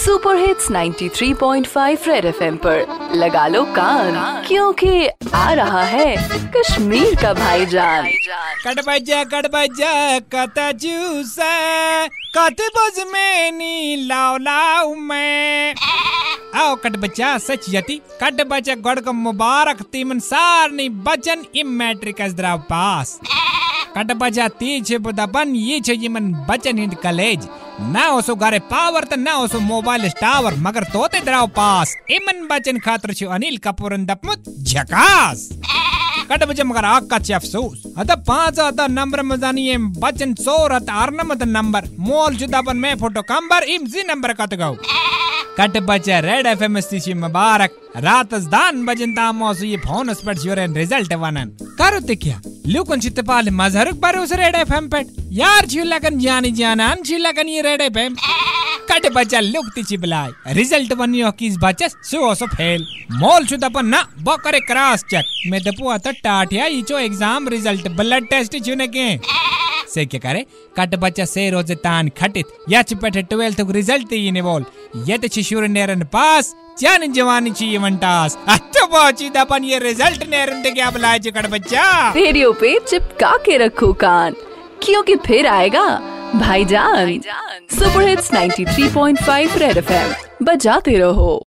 Super hits 93.5 red FM पर। लगा लो कान, क्योंकि आ रहा है कश्मीर का भाईजान। कट बजा कट बजा जूस कत बज में नी लाओ लाओ मैं। आओ कट बच्चा सच यति, कट बचा गड़ को मुबारक, तिमन सार नी बचन इम मैट्रिक पास। कट बचा ती छे बुदपन ये छे यमन बचन हिंद कॉलेज ना ओसो गारे पावर त ना ओसो मोबाइल टावर मगर तोते द्राव पास इमन बचन खातर छे अनिल कपूर दपमुत झकास कट बजे मगर आका चे अफसोस अत पाँच अत नंबर मजानी एम बचन सोर अत नंबर मोल जुदापन में फ़ोटो कंबर इम जी नंबर कत गाओ कट बचे रेड एफ़ एम एस मुबारक। रात दान बजन तामोस ये फ़ोन जोरन रिज़ल्ट वनन। करो ते क्या लुकन चित पाल मजहरुक बरोस रेड एफ़ एम पेट। यार झिलकन जानी जानान झिलकन ये रेड एफ़ एम कट बचा लुक बलाय रिज़ल्ट बनियो किस बचस सो सो फेल। मोल छुदा पण ना बकरे क्रॉस चेक। मैं दपु आता टाटिया इचो एग्ज़ाम रिज़ल्ट, ब्लड टेस्ट चुने के। से क्या करे कट बच्चा से रोज तान खटित। या चिपटे ट्वेल्थ रिज़ल्ट ये ने बोल। ये तो शिशुर नेरन पास जान जवानी चाहिए वंटास अच्छा पहुँची दपन ये रिज़ल्ट नेरन दे क्या बुलाए कट बच्चा? रेडियो पे चिपका के रखो कान। क्योंकि फिर आएगा भाईजान। सुपर हिट्स 93.5 रेड एफएम बजाते रहो।